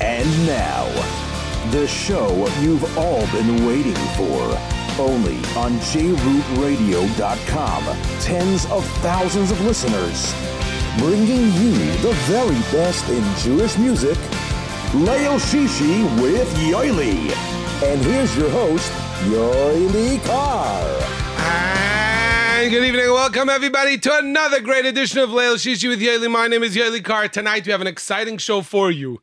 And now, the show you've all been waiting for. Only on jrootradio.com. Tens of thousands of listeners. Bringing you the very best in Jewish music. Leil Shishi with Yoely. And here's your host, Yoely Kar. And good evening welcome everybody to another great edition of Leil Shishi with Yoely. My name is Yoely Kar. Tonight we have an exciting show for you.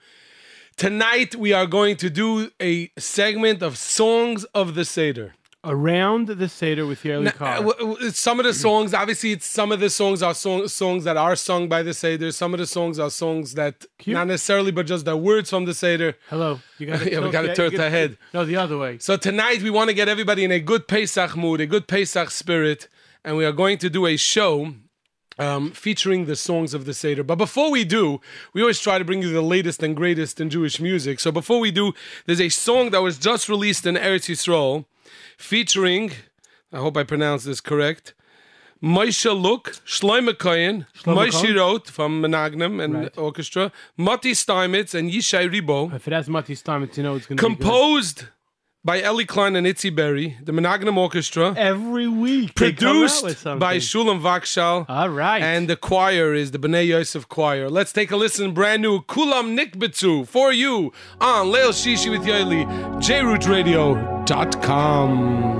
Tonight we are going to do a segment of songs of the Seder. Around the Seder with Yerli Now, Kar. uh, w- w- Some of the songs, obviously, it's some of the songs are song, songs that are sung by the Seder. Some of the songs are songs that Cute. not necessarily, but just the words from the Seder. Hello. You got Yeah, we gotta turn the head. No, the other way. So tonight we want to get everybody in a good Pesach mood, a good Pesach spirit, and we are going to do a show um, featuring the songs of the Seder. But before we do, we always try to bring you the latest and greatest in Jewish music. So before we do, there's a song that was just released in Eretz Yisrael, featuring, I hope I pronounced this correct, Moshe Louk, Shloime Koyen, Shlomo Moshe Roth from Menagnem and Right. Orchestra, Mati Steinmetz and Yishai Ribo If it has Mati's time, it's, you know it's going to be composed by Ellie Klein and Itzy Berry, the Menagnem Orchestra, every week. they come out with produced by Shulam Vakshal, All right. and the choir is the Bnei Yosef Choir. Let's take a listen, brand new Kulam Nikbetzu for you on Leil Shishi with Yoely, jrootradio.com.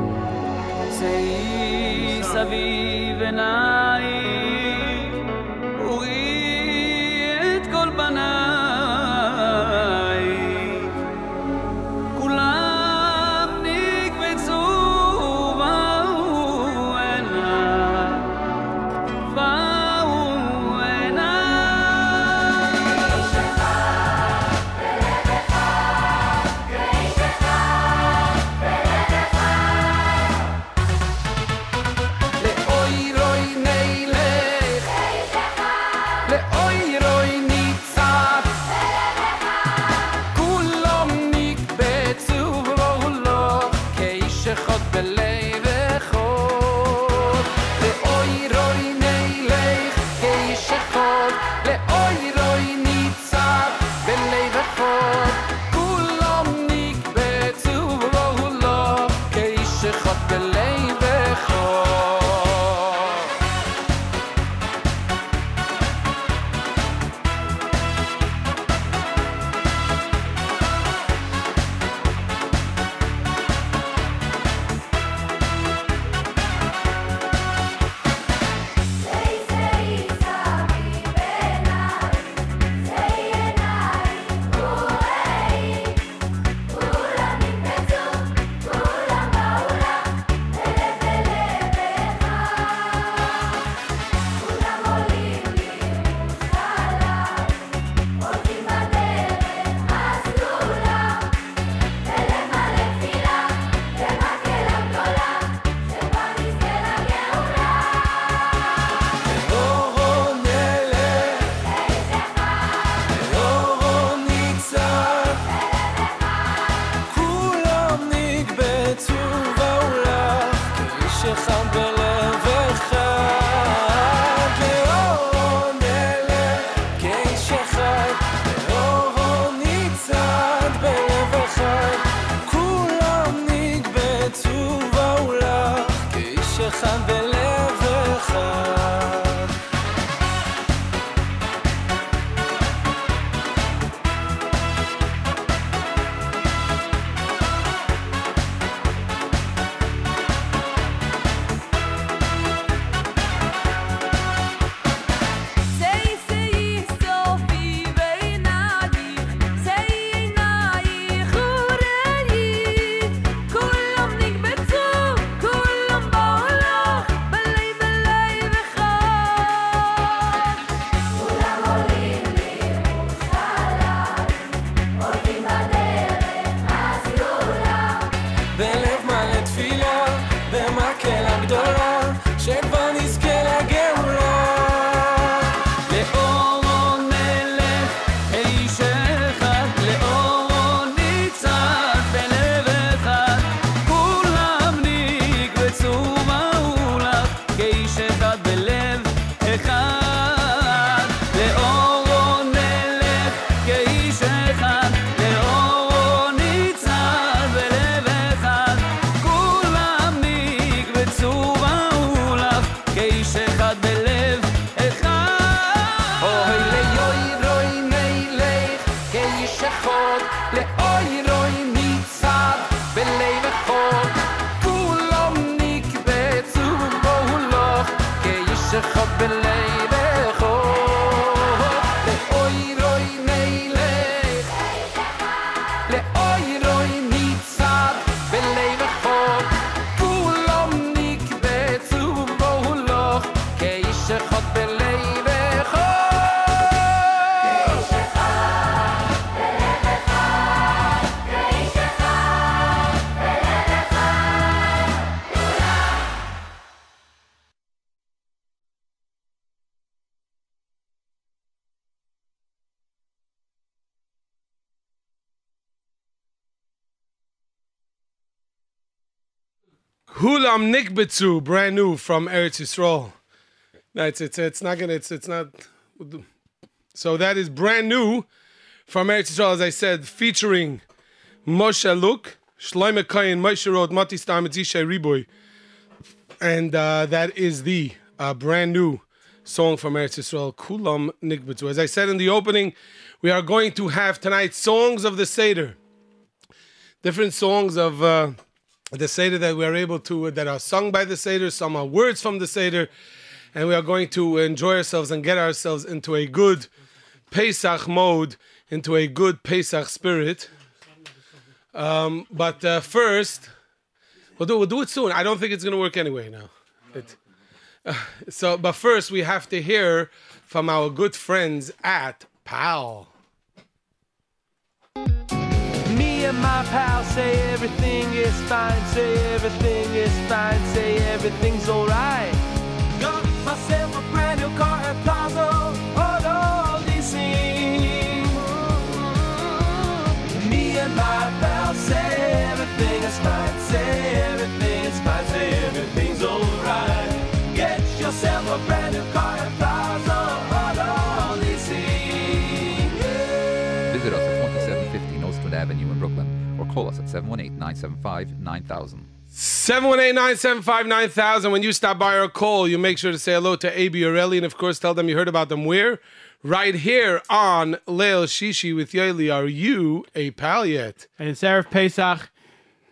Kulam Nikbetsu, brand new from Eretz Yisrael. No, it's, it's, it's not gonna, it's, it's not. So that is brand new from Eretz Yisrael, as I said, featuring Moshe Louk, Shloime Kayin, Moshe Rod, Mati Stam, Zishay Riboy. And uh, that is the uh, brand new song from Eretz Yisrael, Kulam Nikbetsu. As I said in the opening, we are going to have tonight songs of the Seder. Different songs of. Uh, the Seder that we are able to, that are sung by the Seder, some are words from the Seder, and we are going to enjoy ourselves and get ourselves into a good Pesach mode, into a good Pesach spirit. Um, but uh, first, we'll do, we'll do it soon. I don't think it's going to work anyway now. It, uh, so, but first, we have to hear from our good friends at PAL. And my pal say everything is fine, say everything is fine, say everything's alright. Got myself a brand new car at Plaza, on all these. Me and my pal say everything is fine, say everything is fine, say everything's alright. Get yourself a brand new car call us at 718 975 9000. 718-975-9000. When you stop by or call, you make sure to say hello to AB or Ellie, and of course tell them you heard about them where? Right here on Leil Shishi with Yaeli. Are you a pal yet? And it's Erev Pesach.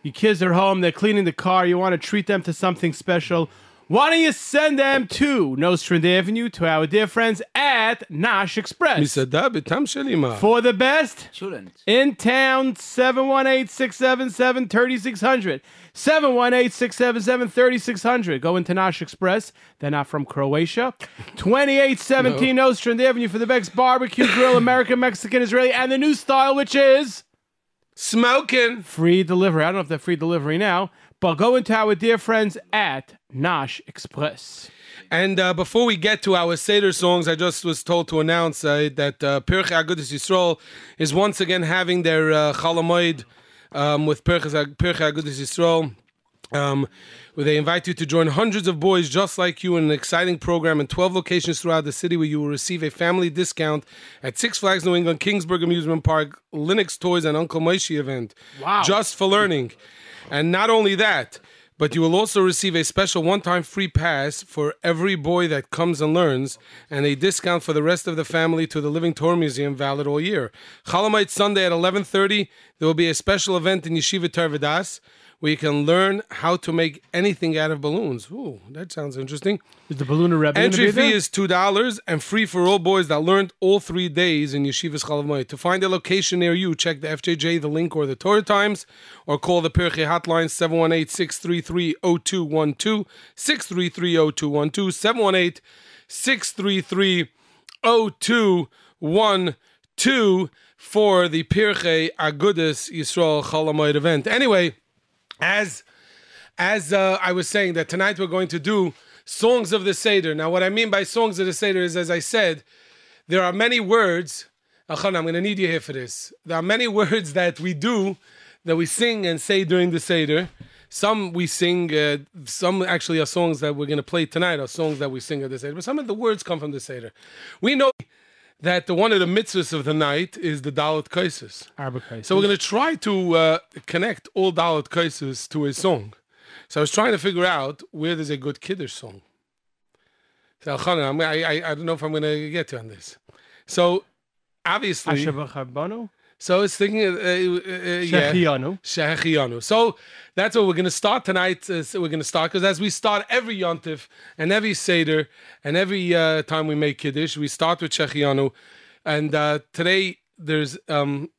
Your kids are home. They're cleaning the car. You want to treat them to something special. Why don't you send them to Nostrand Avenue to our dear friends at Nash Express מסעדה בתם שלי מה? for the best Shouldn't. in town 718-677-3600 718-677-3600 go into Nash Express they're not from Croatia 2817 Nostrand Avenue for the best barbecue grill American Mexican Israeli and the new style which is Smoking. free delivery I don't know if they're free delivery now but go into our dear friends at Nash Express And uh, before we get to our Seder songs, I just was told to announce uh, that uh, Pirchei Agudas Yisrael is once again having their uh, Chalamoid um, with Pirchei Agudas Yisrael. Um, where they invite you to join hundreds of boys just like you in an exciting program in 12 locations throughout the city where you will receive a family discount at Six Flags New England, Kingsburg Amusement Park, Linux Toys, and Uncle Moishy event. Wow. Just for learning. And not only that, but you will also receive a special one-time free pass for every boy that comes and learns, and a discount for the rest of the family to the Living Torah Museum, valid all year. Chalamite Sunday at 11:30, there will be a special event in Yeshiva Torah Vodaas where you can learn how to make anything out of balloons. Ooh, that sounds interesting. is the Balloon Rebbe Entry fee is two dollars and free for all boys that learned all three days in Yeshiva's Chalamoy. To find a location near you, check the FJJ, the link, or the Torah Times, or call the Pirchei hotline 718-633-0212, 633-0212, 718-633-0212 for the Pirchei Agudas Yisrael Chalamoy event. Anyway, as as uh, I was saying that tonight we're going to do songs of the Seder. Now, what I mean by songs of the Seder is, as I said, there are many words. Achana, I'm going to need you here for this. There are many words that we do, that we sing and say during the Seder. Some we sing, uh, some actually are songs that we're going to play tonight, are songs that we sing at the Seder. But some of the words come from the Seder. We know that the, one of the mitzvahs of the night is the Dalit Kaisis. So we're going to try to uh, connect all Dalit Kaisis to a song. So I was trying to figure out where there's a good Kiddush song. So I'm- I, I, I don't know if I'm going to get to on this. So obviously, Asher I was thinking, uh, uh, uh, yeah. Shechianu. So that's what we're going to start tonight. Uh, so we're going to start because as we start every Yontif and every Seder and every uh, time we make Kiddush, we start with Shechianu. And uh, today there's, um,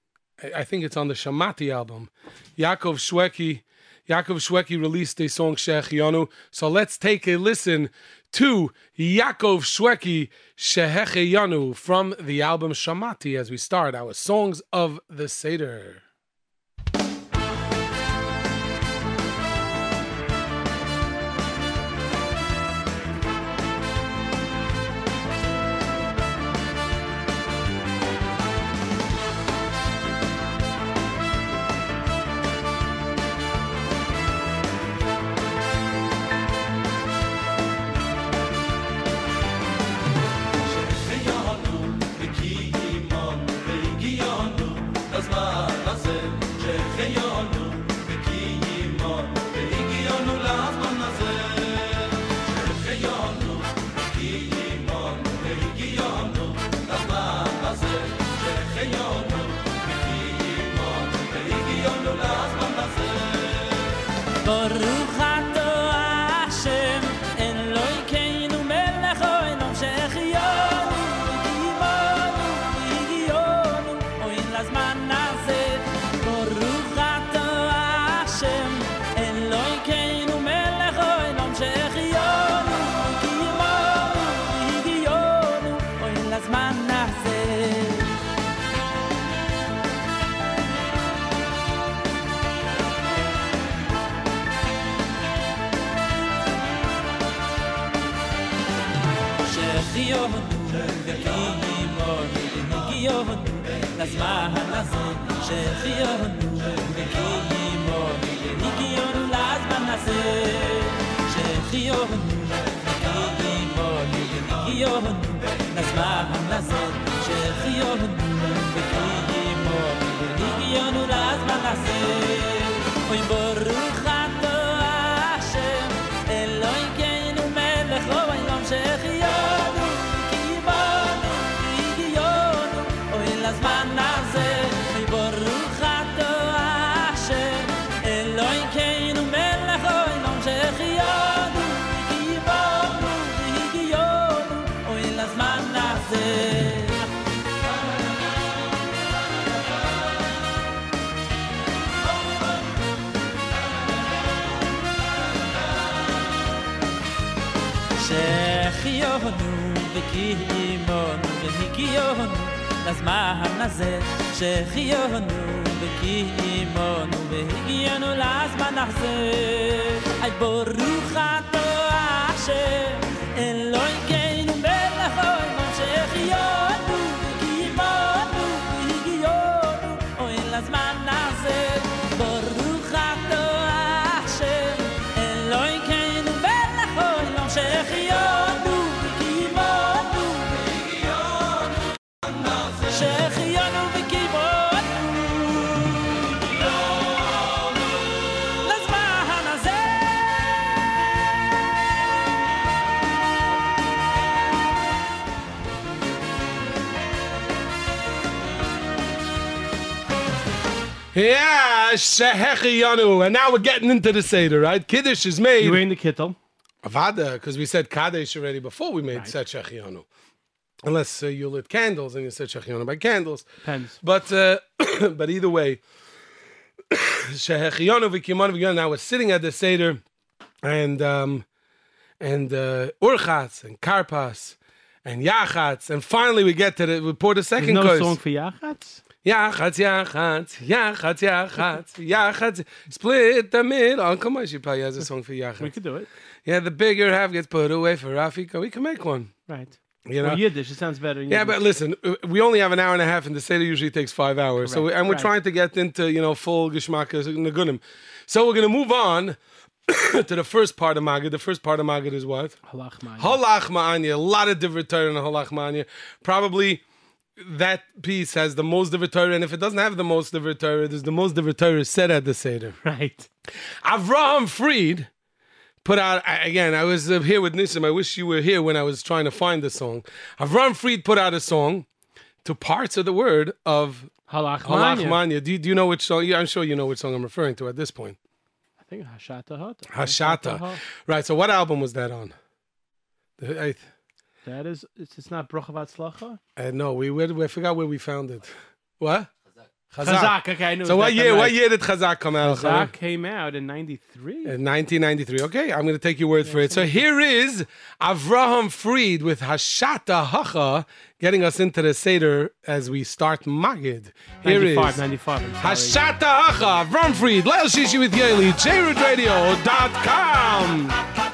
I I think it's on the Shamati album, Yaakov Shwekey. Yaakov Shwekey released a song Shechianu. So let's take a listen to Yaakov Shwekey Shehecheyanu from the album Shamati as we start our songs of the Seder. Chiyon Nazman Nazon Che Chiyon Bekigi Mo Bekigi Yonu Nazman Nazon Oin וקיימנו והגיונו לזמן הזה שהחיינו וקיימנו והגיונו לזמן הזה אי ברוך אתה השם אלוהינו Yeah, Shehechiyanu. And now we're getting into the Seder, right? Kiddush is made. You were in the kittel. Avada, because we said Kadesh already before we made Set Shechianu. Unless uh, you lit candles and you said Shechianu by candles. Depends. But uh, but either way, Shechianu v'kimanu v'kimanu. Now we're sitting at the Seder and um, and uh, Urchatz and Karpas and Yachatz. And finally we get to the, we pour the There's second no course. song for Yachatz? Yachatz, Yachatz, Yachatz, Yachatz, Yachatz. Split the middle. Oh, come on, she probably has a song for We could do it. Yeah, the bigger half gets put away for Rafika. We can make one. Right. You know? Or Yiddish. It sounds better. Yeah, but listen, we only have an hour and a half, and the Seder usually takes five hours. Correct. So, we, and we're right. trying to get into you know full Geshmakas Nagunim. So we're gonna move on to the first part of Magid. The first part of Magid is what? Halach man. Halach Ma'anya. A lot of different Torah in Halach Ma'anya. Probably that piece has the most different Torah, and if it doesn't have the most different Torah, there's the most different Torah said at the Seder. Right. Avraham Fried put out again. I was here with Nissim. I wish you were here when I was trying to find the song. Avraham Fried put out a song to parts of the word of Halach Halach Manya. Manya. Do you, do you know which song? Yeah, I'm sure you know which song I'm referring to at this point. I think Hashata Hot. Hashata. Right. So what album was that on? The, I, That is, it's, it's not Bruch Slacha? I no, we, we I forgot where we found it. What? Chazak. Okay, I knew. So what year? What year did Chazak come out? Chazak came out in 93. In 1993. Okay, I'm going to take your word for it. So here is Avraham Fried with Hashata Hacha getting us into the Seder as we start Magid. Here is 95, 95. I'm sorry. Hashata Hacha, Avraham Fried, Leil Shishi with Yaeli, JRootradio.com.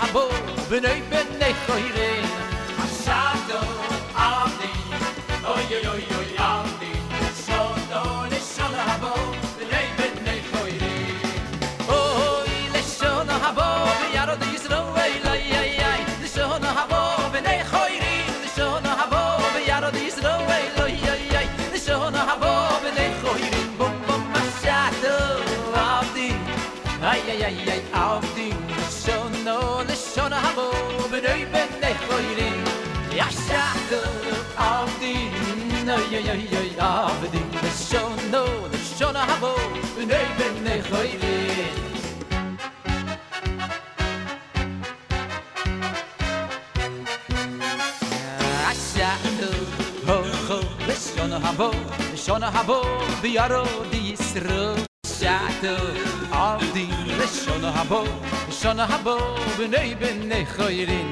habo bin ei bin ne khoire a shado ardi oy oy oy oy ardi shado ne shado habo bin ei bin ne khoire oy le shado habo bi yaro de yis no way la yai le shado habo bin ei le shado habo yaro de yis no way la yai le shado habo bin ei khoire bom bom ma shado ardi ay ay ay ay ardi habo be de ben de khoyre ya shakh auf di no yo yo yo ya habo be ben de khoyre ho ho le habo le habo bi di isro shato auf di lishon habo shon habo bnei bnei khoyrin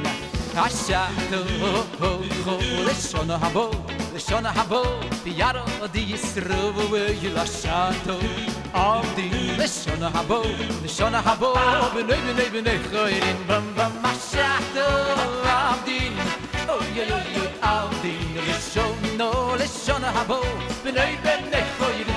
a shato ho ho lishon habo lishon habo di yaro di srovo we yila shato. Auf di lishon habo lishon habo bnei bnei bnei khoyrin bam bam mashato auf di o yo yo auf di lishon no lishon habo bnei bnei khoyrin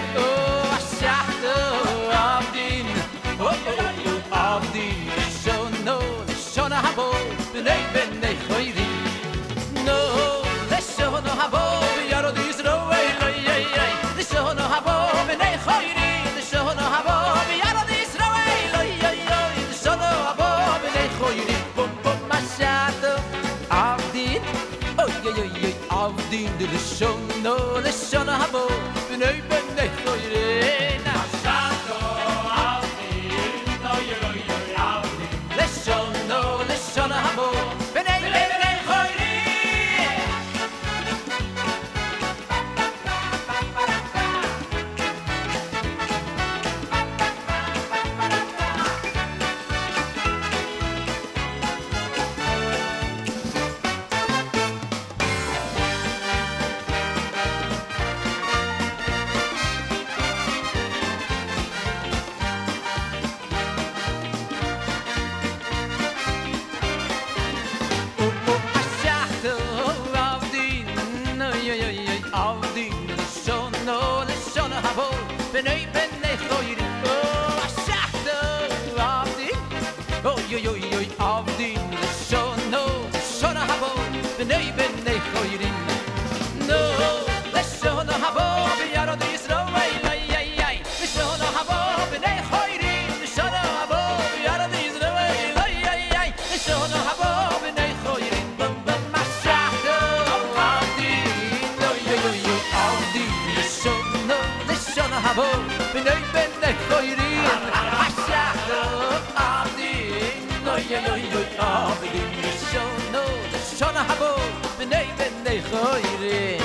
غيري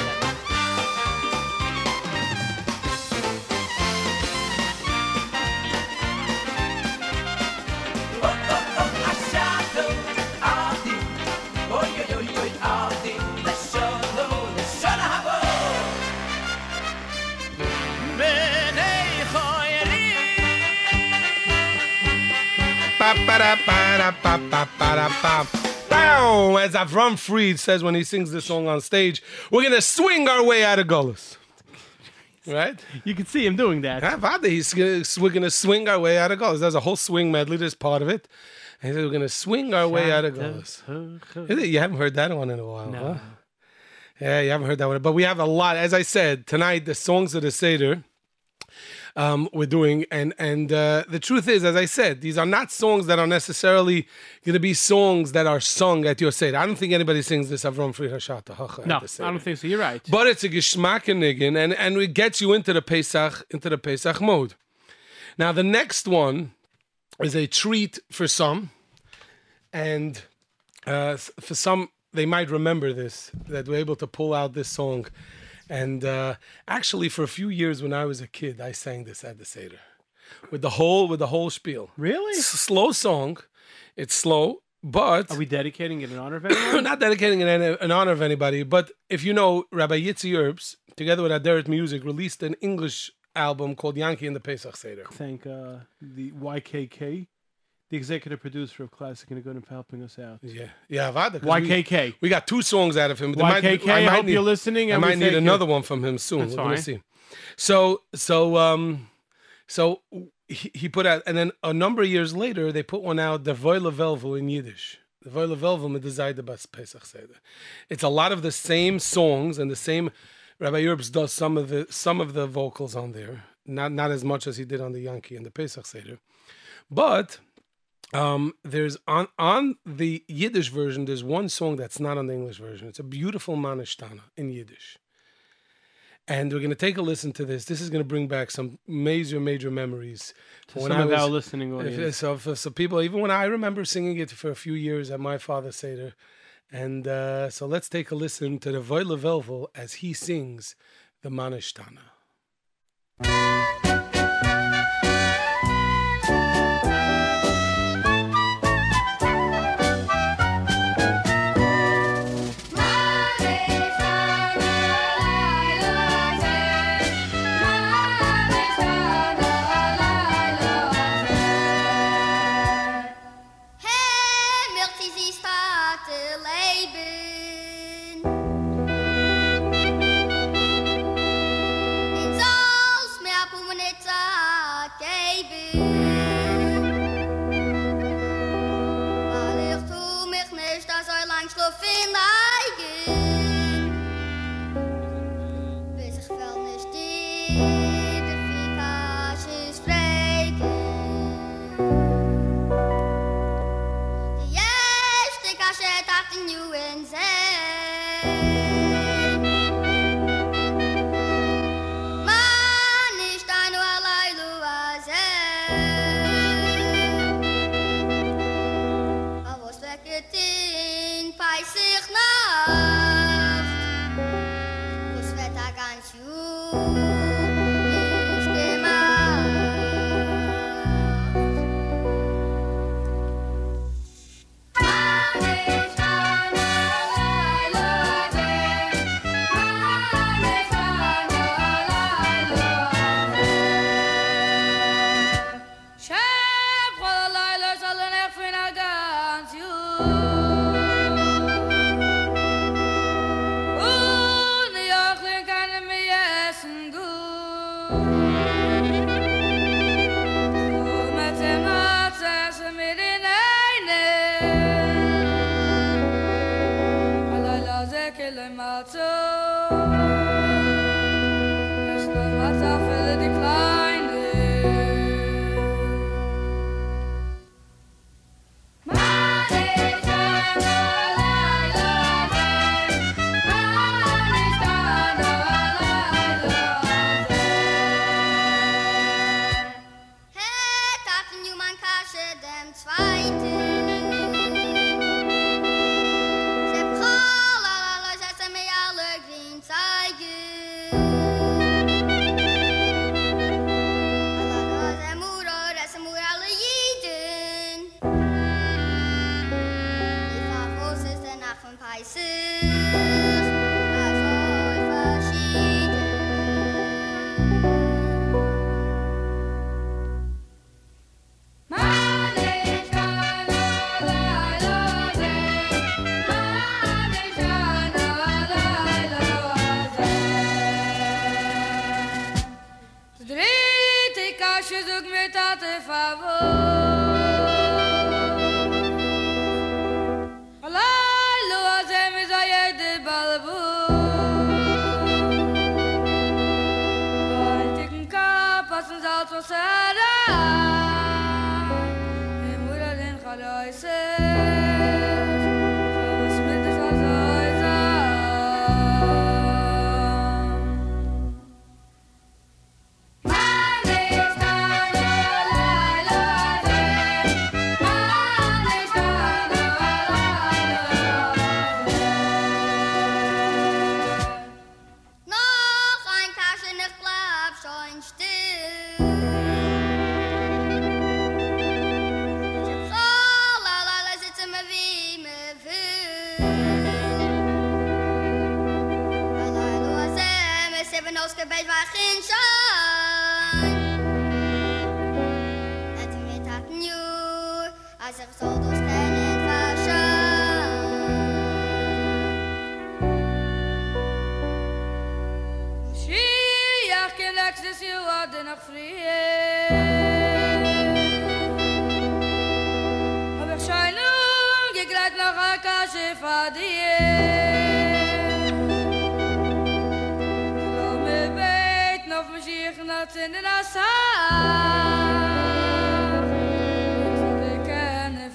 para para pa para pa. As Avram Fried says when he sings this song on stage, we're gonna swing our way out of Gullus. Right? You can see him doing that. Have had He's gonna, we're gonna swing our way out of Gullus. There's a whole swing medley. There's part of it. And he said we're gonna swing our way out of Gullus. You haven't heard that one in a while, huh? Yeah, you haven't heard that one. But we have a lot. As I said tonight, the songs of the Seder. Um, we're doing, and and uh, the truth is, as I said, these are not songs that are necessarily going to be songs that are sung at your Seder. I don't think anybody sings this Avram Fried Hashata Hacha No, at the Seder. I don't think so. You're right. But it's a geschmack and niggin, and and it gets you into the Pesach into the Pesach mode. Now the next one is a treat for some, and uh, for some they might remember this that we're able to pull out this song, and uh, actually for a few years when I was a kid I sang this at the seder with the whole with the whole spiel. Really? It's a slow song, it's slow, but Are we dedicating it in honor of anyone? not dedicating it in, in honor of anybody, but if you know, Rabbi Yitzi Herbs, together with Aderet Music, released an English album called Yankee and the Pesach Seder. Thank uh, the YKK, the executive producer of Classic and Good, for helping us out. Yeah, yeah, Avada. 'cause we- YKK. We, got two songs out of him. There might- YKK, I might hope need- you're listening. I might need thank you. another one from him soon. That's We're gonna see. So, so, um, so he, he put out, and then a number of years later, they put one out, the Voile Velvel in Yiddish. The Voile Velvel mit bas Pesach Seder. It's a lot of the same songs and the same. Rabbi Yerbs does some of the some of the vocals on there, not not as much as he did on the Yankee and the Pesach Seder, but um, there's on on the Yiddish version. There's one song that's not on the English version. It's a beautiful manishtana in Yiddish, and we're gonna take a listen to this. This is gonna bring back some major major memories. To When some I of was- our listening audience. so for so people, even when I remember singing it for a few years at my father's seder, and uh, so let's take a listen to the Voile Velvel as he sings the manishtana.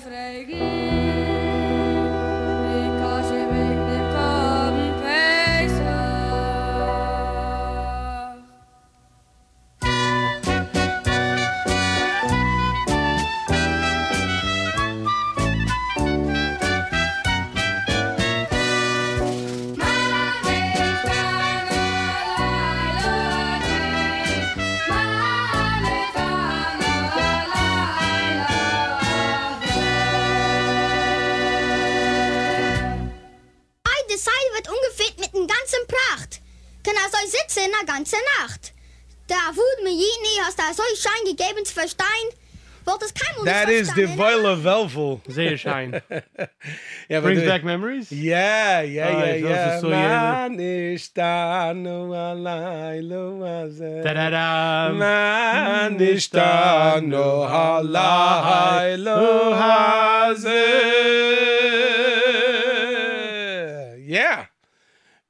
Fregen Kann er so sitzen in der ganzen Nacht. Da wut mir je nie, hast da so Schein gegeben zu verstehen. Wollt es kein Mund That is the Voile Velvel. Sehr shine. Yeah, Brings the- back memories. Yeah, yeah, Ah, yeah, ich weiß yeah. es so, ja. Man ist da, nur allein, nur allein. Da-da-da. Man ist da, nur allein, nur allein. Yeah.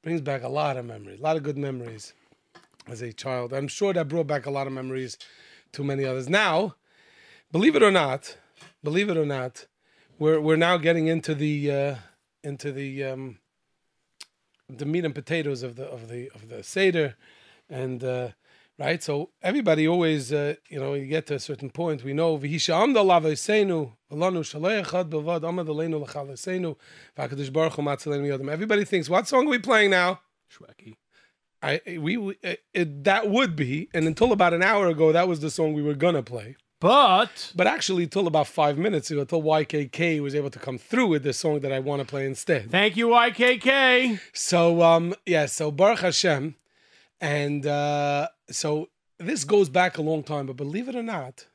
Brings back a lot of memories, a lot of good memories as a child. I'm sure that brought back a lot of memories to many others. Now, believe it or not, believe it or not, we're we're now getting into the uh, into the um, the meat and potatoes of the of the of the seder, and uh, right. So everybody always, uh, you know, you get to a certain point. We know v'hisha amda lavaseinu v'lanu shalei echad b'vad amad aleinu l'chalaseinu v'hakadosh baruch hu matzalenu yodem. Everybody thinks, what song are we playing now? Shwekey. I we, we it, it, that would be, and until about an hour ago, that was the song we were gonna play. But But actually, till about five minutes ago, till YKK was able to come through with the song that I want to play instead. thank you, YKK. So um yeah, so Baruch Hashem, and uh, so this goes back a long time. But believe it or not,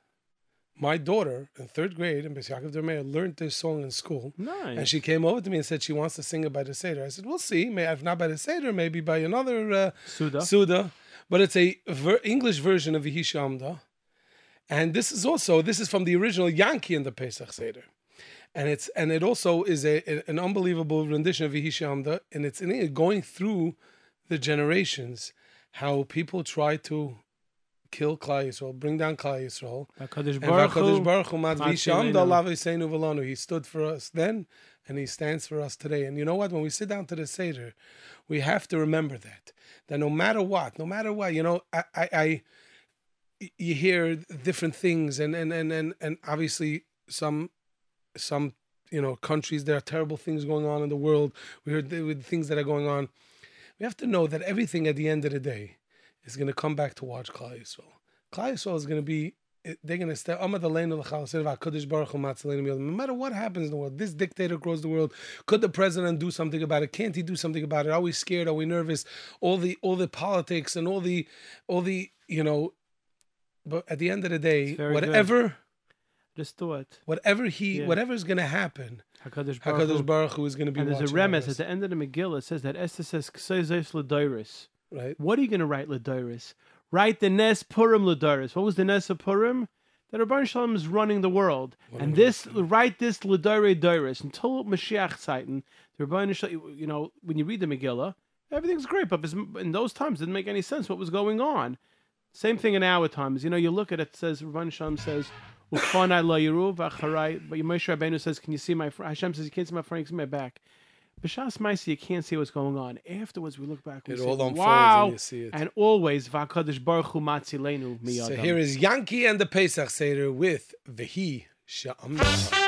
my daughter in third grade in Bais Yaakov Dermeir learned this song in school. Nice. And she came over to me and said she wants to sing it by the Seder. I said, we'll see. May if not by the Seder, maybe by another uh, Suda. Suda. But it's a ver- English version of Amda. And this is also this is from the original Yankee in the Pesach Seder. And it's and it also is a, a- an unbelievable rendition of Amda. And it's in it going through the generations how people try to kill Klal Yisrael, bring down Klal Yisrael. HaKadosh And Baruch V'Hakadosh Hu, Baruch Hu mat Matzilenu. v'Yishamda Lav Yiseinu V'Lanu. He stood for us then, and he stands for us today. And you know what? When we sit down to the Seder, we have to remember that. That no matter what, no matter what, you know, I, I, I you hear different things, and and and and, and obviously some some you know countries there are terrible things going on in the world. We heard the, with things that are going on. We have to know that everything at the end of the day is going to come back to watch Klal Yisrael. Klal Yisrael is going to be they're gonna stay. Amad Aleinu l'chal sirva, Kadosh Baruch Hu matzaleinu miyod. No matter what happens in the world, this dictator grows the world. Could the president do something about it? Can't he do something about it? Are we scared? Are we nervous? All the all the politics and all the all the you know. But at the end of the day, whatever good. Just thought. whatever he Yeah. whatever is gonna happen, Hakadosh Baruch. Hakadosh Baruch Hu is gonna be. And there's a remes at the end of the Megillah. It says that Esther says "Ksezes Ladoris." right? What are you going to write Ladoris? Write the Nes Purim Ladoris. What was the Nes of Purim? That Rabban Shalom is running the world, and this write this Ladore Doris until Mashiach Zeiten. The Rabban Shalom, you know, when you read the Megillah, everything's great, but in those times, it didn't make any sense what was going on. Same thing in our times. You know, you look at it. it says Rabban Shalom says. "Ufanai lo yiru v'acharai," But Moshe Rabbeinu says, "Can you see my front?" Hashem says, "You can't see my front. You can see my back." B'shas Maisi, you can't see what's going on. Afterwards, we look back. We It all unfolds and you see it. And always, V'akadosh Baruch Hu matzilenu So here is Yankee and the Pesach Seder with Vehi Sha'amna.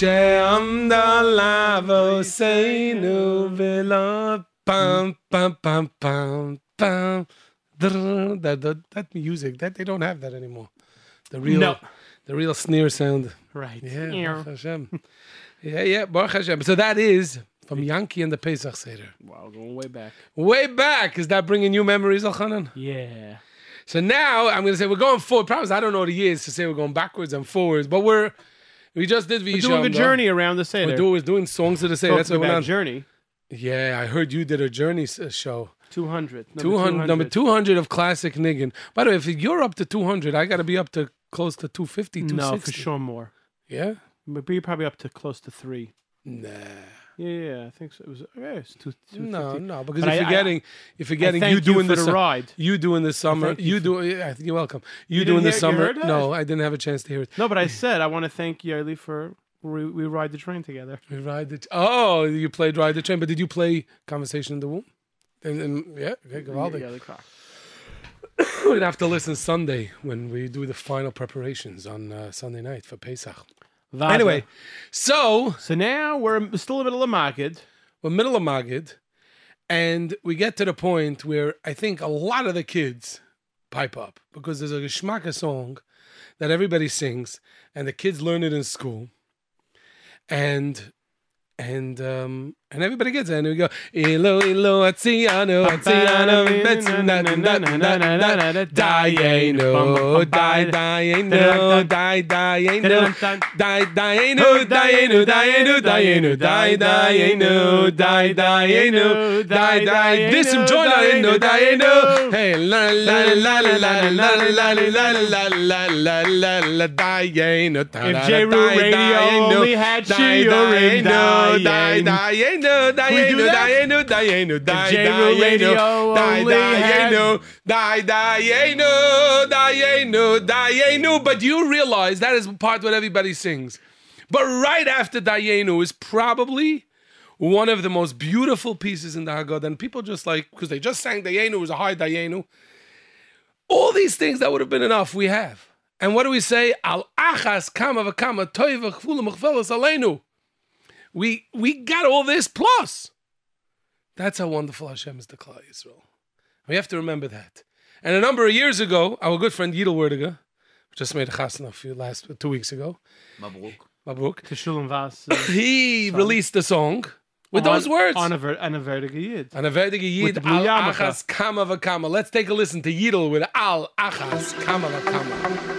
Vi, she'amna lavo, seinu vila, pam, pam, pam, pam, pam. That, that, that music, that they don't have that anymore. The real, No. the real snare sound. Right. Yeah, Yeah. Baruch Hashem. yeah, yeah, Baruch Hashem. So that is from Yankee and the Pesach Seder. Wow, going way back. Way back. Is that bringing you memories, Elchanan? Yeah. So now I'm going to say we're going forward. Probably I don't know the years to say we're going backwards and forwards, but we're we just did We're doing a journey around the Seder. We're doing, doing songs of the Seder. That's what on. journey. Yeah, I heard you did a journey uh, show. 200. Number 200, number 200 of classic niggin. By the way, if you're up to 200, I got to be up to close to 250, No, 260. for sure more. Yeah? But you're probably up to close to three. Nah. Yeah, yeah, I think so. It was, yeah, it's two, No, 250. no, because But you're I- I- forgetting, you're forgetting you you doing for the the ride. You doing the summer. You, you do. Yeah, you're welcome. You, You doing the you summer. No, I didn't have a chance to hear it. No, but I said I want to thank Yoely for we, we ride the train together. We ride the. oh, you played ride the train, but did you play conversation in the womb? And, and yeah, okay, Gavaldi. Yoely Kar. We'd have to listen Sunday when we do the final preparations on uh, Sunday night for Pesach. Vada. Anyway, so so now we're still in the middle of Magid. we're middle of Magid, and we get to the point where I think a lot of the kids pipe up because there's a geschmacka song that everybody sings, and the kids learn it in school, and and um and everybody gets it, and we go na na na na Dayenu, die, dayenu, die, dayenu, die, dayenu, dayenu, dayenu, dayenu, die, dayenu, die, dayenu, die, die. This from John dayenu, dayenu. Hey, la la la la la la la la la la la la la la dayenu. If JRoot Radio only had shiurim, die, dayen. dayenu, dayenu, do that? dayenu, dayenu, die, JRoot Radio die, only had- dayenu, die, dayenu, dayenu, dayenu. But you realize that is part what everybody sings. But right after dayenu is probably one of the most beautiful pieces in the Haggadah. And people just like, because they just sang dayenu, it was a high dayenu. All these things that would have been enough, we have. And what do we say? Al achas kama v'kama toiva chvula mechvelas aleinu. We we got all this plus. That's how wonderful Hashem is to Klal Yisrael. We have to remember that. And a number of years ago, our good friend Yidel Werdiger, just made a chasna a few last two weeks ago. Mabruk. Mabruk. To Vas. uh, He song. released a song with on- those words. On a, ver- on a Vertigo Yid. And a verdige Yid al achas kama v'kama. Let's take a listen to Yidel with al achas kama v'kama.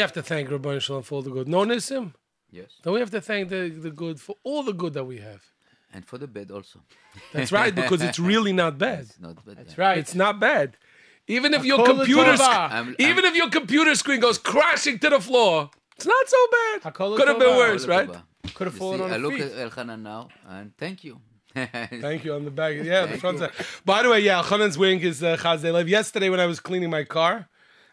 We have to thank Rabbi Shalom for all the good. No, Nissim? Yes. Then we have to thank the, the good for all the good that we have. And for the bad also. That's right, because it's really not bad. It's not bad. That's yeah. right. It's not bad. Even if your computer, sc- tova. I'm- even if your computer screen goes crashing to the floor, it's not so bad. Could have been worse, right? Could have You fallen see, on I look feet. at Elchanan now and thank you. Thank you on the back. Yeah, the front you. side. By the way, yeah, Elchanan's wearing his uh, Chasdei Lev. Yesterday, when I was cleaning my car,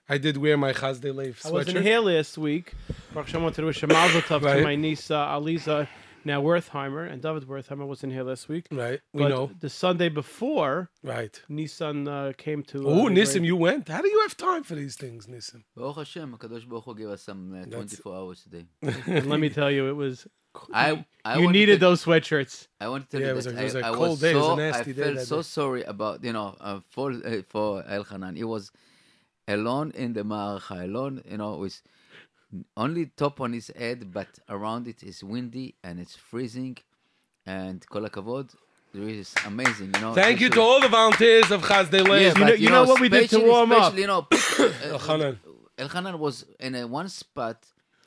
I did wear my Chasdei Lev I was in sweatshirt. here last week. Baruch Hashem wanted to wish a mazel tov Right. to my niece uh, Aliza, now Wertheimer, and David Wertheimer was in here last week. Right, we But know. the Sunday before, Right. Nissan uh, came to. uh, Oh, the Nissim, grave. you went? How do you have time for these things, Nissim? Baruch Hashem, HaKadosh Baruch Hu gave us some uh, 24 hours today. And let me tell you, it was. I, I you needed to- those sweatshirts. I want to tell Yeah, you it was that a- it was I, a I cold was day, it was a so, nasty I day felt that so day. sorry about, you know, uh, for, uh, for Elchanan. He was alone in the Ma'aracha, alone, you know, with only top on his head, but around it is windy and it's freezing. And kol hakavod, there is amazing, you know. Thank you to all the volunteers of Chasdei Yeah, Lev. You know- but, you know what we did to warm up? You know, people, uh, Elchanan. Elchanan was in a one spot.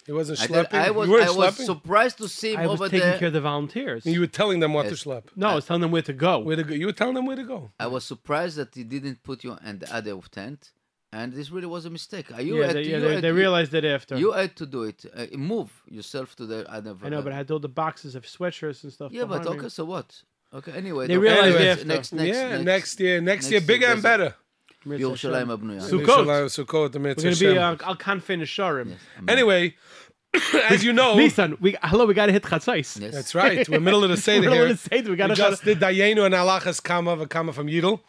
He wasn't I, schlepping. did, I was, you weren't I was schlepping? surprised to see him I was over taking there. care of the volunteers. You were telling them what Yes. to schlep. no, I was telling them where to go. Where to go. You were telling them where to go. I was surprised that he didn't put you in the other tent, and this really was a mistake. Uh, You yeah, had they, to, yeah, you they, they to- realized it after. You had to do it. Uh, move yourself to the other. I know, but I had all the boxes of sweatshirts and stuff. yeah, but behind me. okay, so what? Okay, anyway. They the- realized next, after. next, next, yeah, next, next, year, next, next year, year, bigger and better. Mirza Yerushalayim Hashem. Abnuya. Sukkot. Sukkot, the We're going to be Shem. uh, Al Kanfin Sharim. Anyway, as you know, Nissan, we hello, we got to hit Chatzais. Yes. that's right. We're middle of the Seder We're here. in the Seder, we got We to just did Dayenu and Alachas Kama Vakama from Yidel.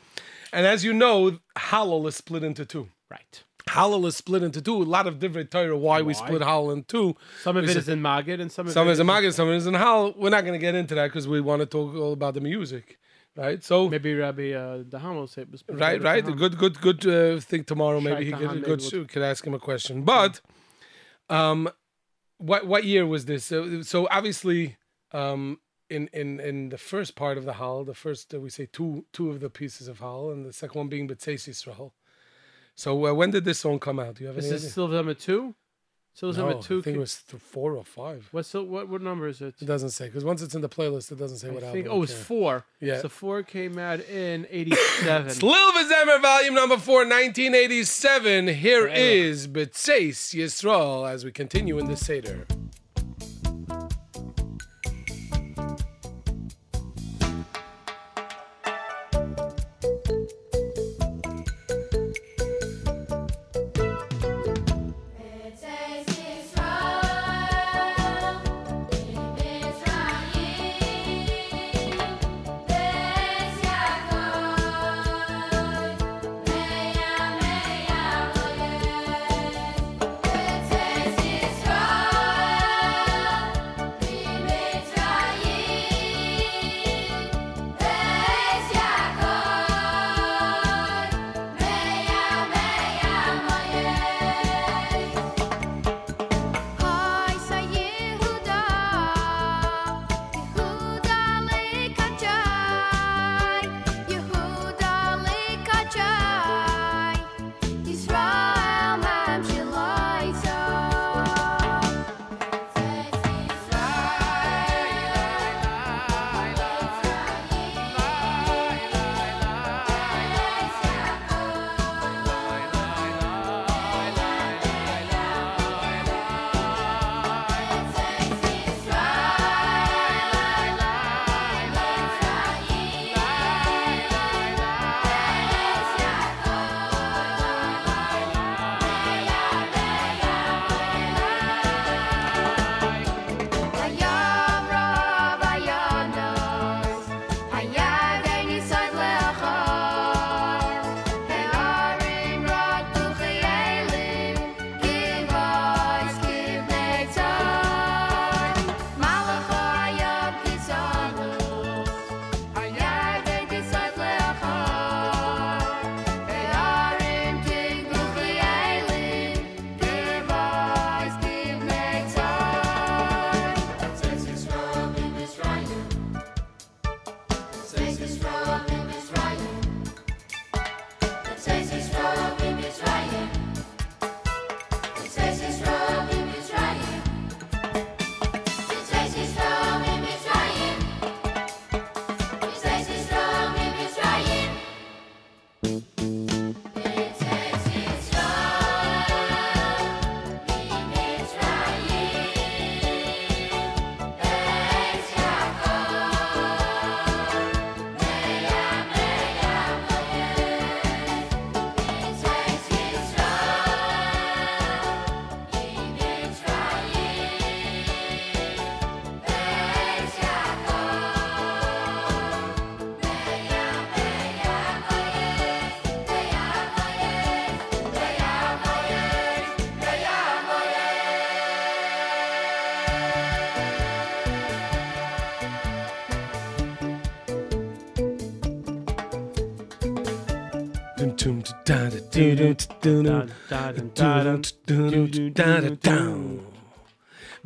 And as you know, Halal is split into two. right. Halal is split into two. A lot of different Torah why, we split Halal in two. Some of it is in Magid and some of Some it is in Magid, some is in Halal. We're not going to get into that because we want to talk all about the music. Right? So, Maybe Rabbi uh, Dahamo said was right, right. A good, good, good uh, thing tomorrow. Maybe he could, good, would- could ask him a question. But, um, what what year was this? So, so obviously, um, in in in the first part of the hall, the first uh, we say two two of the pieces of hall, and the second one being B'tzeis Yisrael. So uh, when did this song come out? Do you have This any is idea? still number two. It's No, number two. I think it was th- four or five. What's the, what what number is it? It doesn't say because once it's in the playlist, it doesn't say I what think album. oh, it's Okay. four. Yeah. So four came out in '87. Lil Vizemmer, volume number four, 1987. Here is Betseis Yisrael as we continue in the Seder.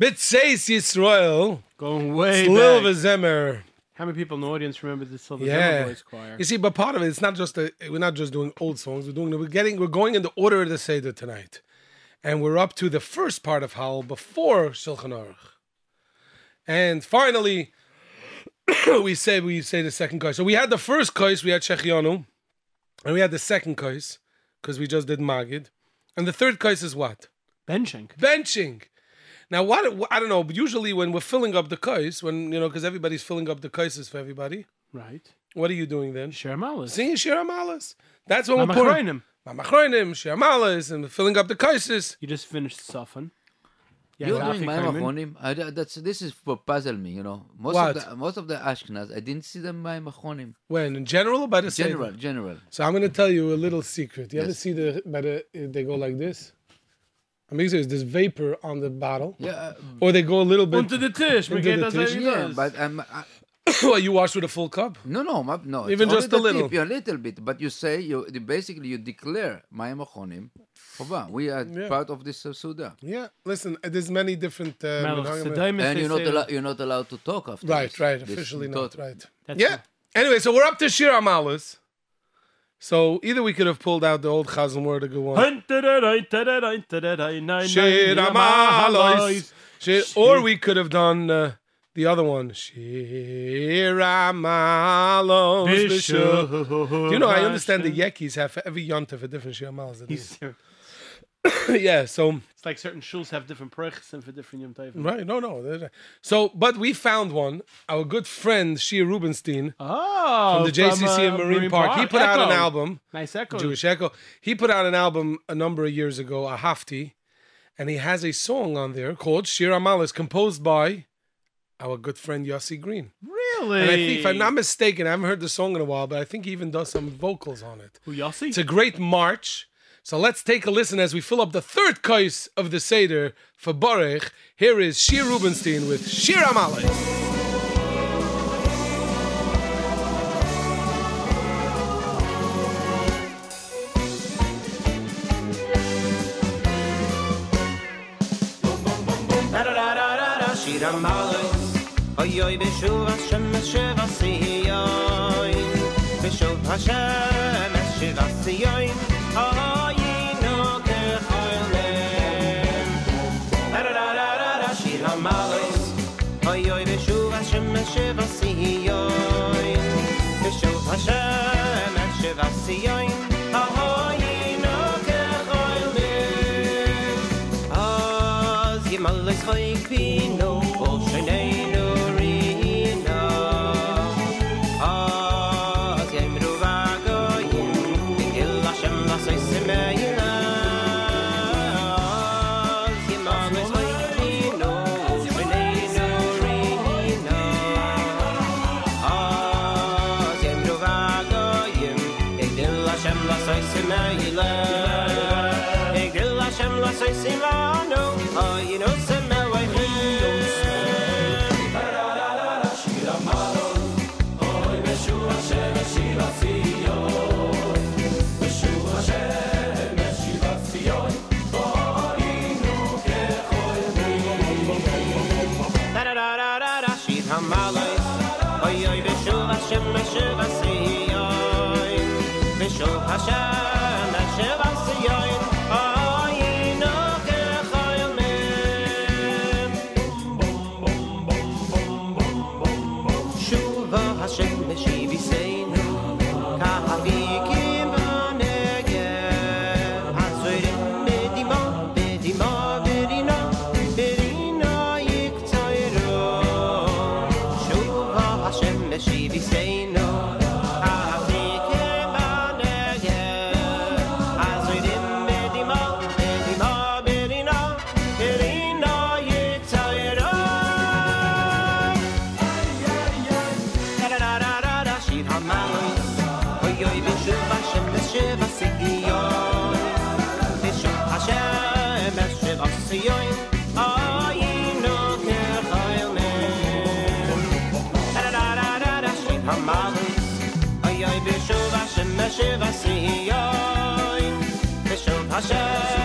Betseis Yisrael. Going way It's Lil back. Vizemmer. How many people in the audience remember the Silver Yeah. Boys Choir? You see, but part of it, it's not just a, we're not just doing old songs. We're doing we're getting we're going in the order of the Seder tonight, and we're up to the first part of Hal before Shulchan Aruch, and finally we say we say the second kais. So we had the first kais, we had Shechianu, and we had the second kais because we just did Magid, and the third kais is what benching. Benching. Now, what I don't know. But usually, when we're filling up the kais, when you know, because everybody's filling up the kaises for everybody, Right. what are you doing then? Share malas. Singing. That's when we're putting Mamachroinim. Mamachroinim, Shir Amalas, and filling up the kaises. You just finished Safan. You're Rafi doing Kaiman. Ma'im I, that's this is what puzzle me. You know, most What? of the most of the Ashkenaz, I didn't see them Ma'im Achonim. When in general, or by the Seder? General, general. So I'm going to tell you a little secret. You ever Yes. see the by the they go like this? I'm mean, there's there's vapor on the bottle. Yeah, uh, Or they go a little bit Unter the tisch, man into geht the das tisch. wie yeah, das. but um, I, well, you wash with a full cup. no, no, ma- no. Even just a little. Tip, a little bit, but you say you you basically you declare Ma'im Achonim. Chova, We are Yeah. part of this uh, Suda, Yeah, listen, uh, there's many different. Uh, Melech and you're not say allowed. You're not allowed to talk after. right, this. right, officially not, taught- right. That's yeah. Anyway, so we're up to Shir Amalas. So either we could have pulled out the old Chazal word to go on. Shir Amalos. Shir- Or we could have done uh, the other one. Shir Amalos. B'Shul. Do you know, I understand the Yekis have for every yontif a different Shir Amalos. that is. yeah, so It's like certain shuls have different prechs and for different yom tovim. Right, no, no. So, but we found one. Our good friend Shia Rubenstein Oh, from the JCC in uh, Marine, Park. He put out an Echo. album, Nice echo. Jewish Echo. He put out an album a number of years ago, a Hafti, and he has a song on there called Shir Amalis, composed by our good friend Yossi Green. Really? And I think, if I'm not mistaken, I haven't heard the song in a while, but I think he even does some vocals on it. Who, Yossi? It's a great march. So let's take a listen as we fill up the third kais of the Seder for Baruch. Here is Shia Rubenstein with Shir Amalis. Shir Amalos oy oy be shuv as shem shuv as oy. Be shuv as shem shuv as si oy. Oy no ke ra ra ra ra ra oy oy be shuv as shem oy. No az Hashem, Hashem, Hashem, Hashem, Hashem,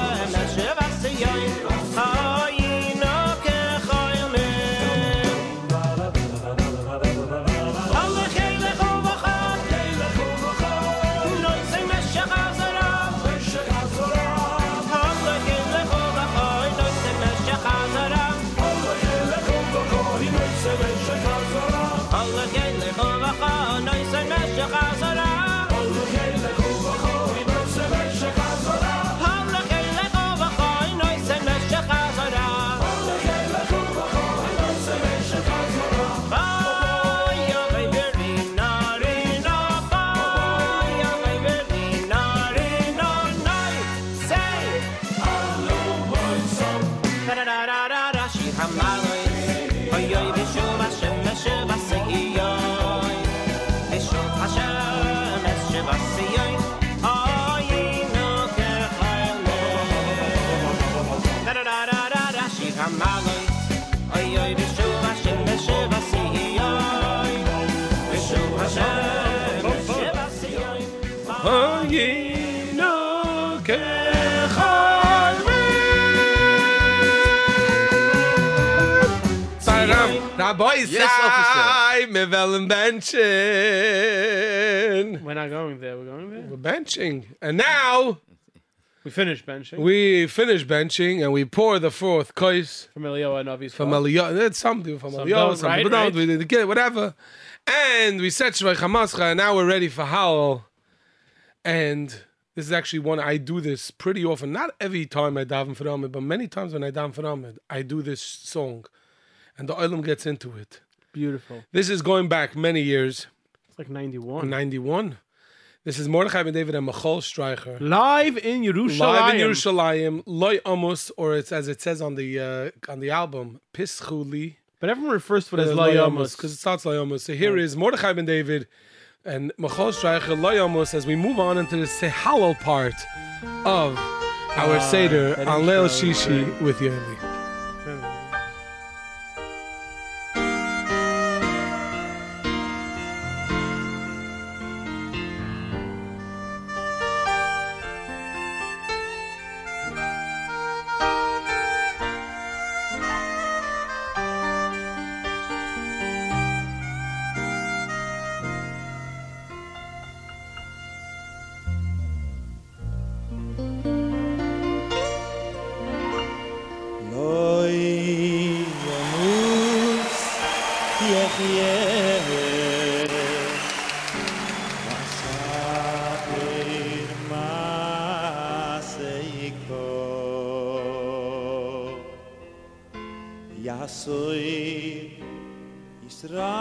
Rabbi Yes, officer. Sai, me velen benchen. We're not going there. We're going there. We're benching. And now We finished benching. we finish benching and we pour the fourth kois from Elio and Avi's from fault. Eliyah. That's some do from Some Eliyah, don't, some right, don't. right. We didn't get it, whatever. And we said Shvay Chamascha, and now we're ready for Howell. And this is actually one I do this pretty often. Not every time I daven for Amid, but many times when I daven for Amid, I do this song, and the Olam gets into it. Beautiful. This is going back many years. It's like 91. 91. This is Mordechai ben David and Michoel Streicher. Live in Yerushalayim. Live in Yerushalayim, Loy Amos, or it's as it says on the uh, on the album, Pischuli. But everyone refers to it as Loy Amos. because it starts Loy Amos. So here is Mordechai ben David and Michoel Streicher, Loy Amos, as we move on into the Sehalal part of our Ah, Seder on Leil Shishi right. with Yoli. יעשוי ישרניקו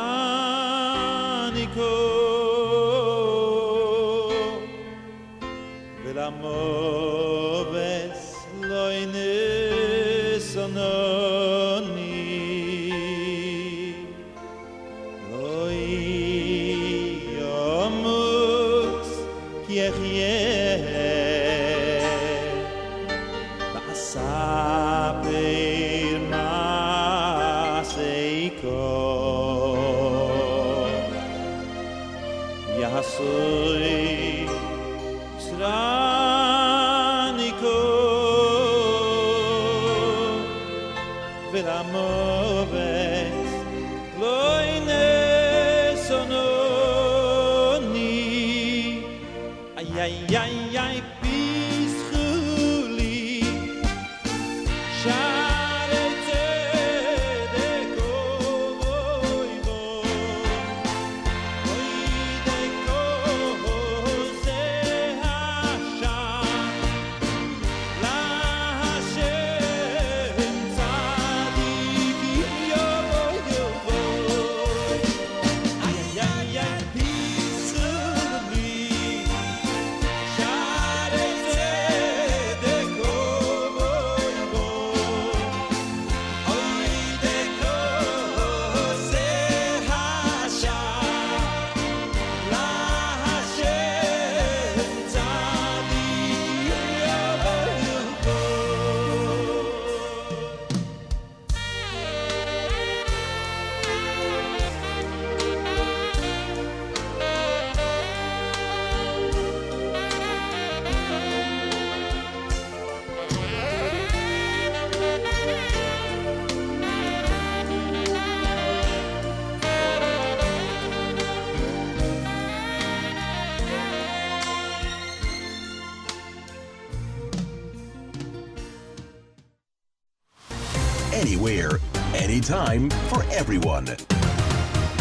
anytime, for everyone.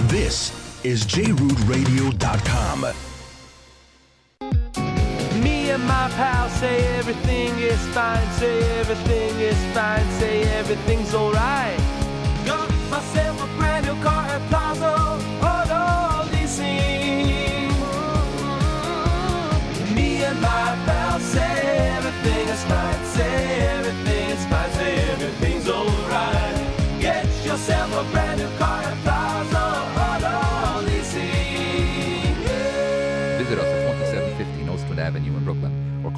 This is jrootradio.com. Me and my pal say everything is fine, say everything is fine, say everything's alright.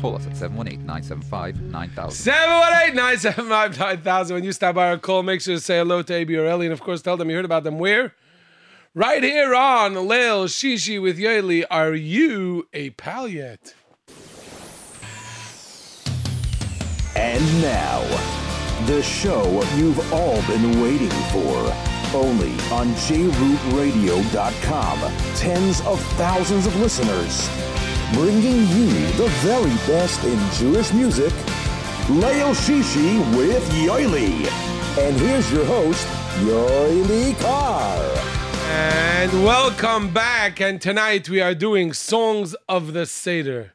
Call us at 718-975-9000. 718-975-9000. When you stop by our call, make sure to say hello to AB or Ellie. And of course, tell them you heard about them where? Right here on Leil Shishi with Yoely. Are you a pal yet? And now, the show you've all been waiting for. only on jrootradio.com. Tens of thousands of listeners, bringing you the very best in Jewish music. Leil Shishi with Yoely. And here's your host, Yoely Kar. And welcome back. And tonight we are doing Songs of the Seder.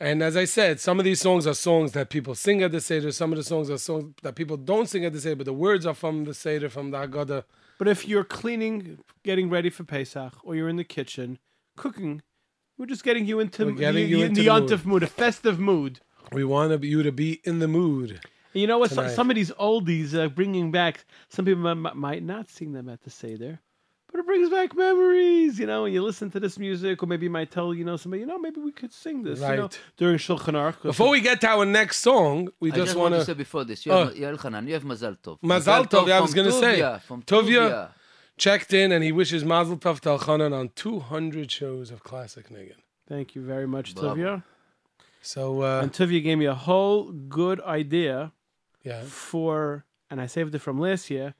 And as I said, some of these songs are songs that people sing at the Seder. Some of the songs are songs that people don't sing at the Seder, but the words are from the Seder, from the Haggadah. But if you're cleaning, getting ready for Pesach, or you're in the kitchen cooking, we're just getting you into, We're getting the, you the, into the the mood. mood, a festive mood. We want you to be in the mood. And you know what? Some, some of these oldies uh, bringing back. Some people m- might not sing them at the Seder, but it brings back memories. You know, when you listen to this music, or maybe you might tell you know somebody, you know, maybe we could sing this. You know, Right. during Shulchan Orech. Before we get to our next song, we I just, just want want to say before this, you Oh. have, Yael you have Mazal Tov. Mazal Tov, yeah, I was going to say. Tuvia, From Tovia Tuvia. Checked in and he wishes Mazel Tov to Elchanan on 200 shows of classic Niggin. Thank you very much, Bravo. Tuvia. So, uh, and Tuvia gave me a whole good idea Yeah. for, and I saved it from last year,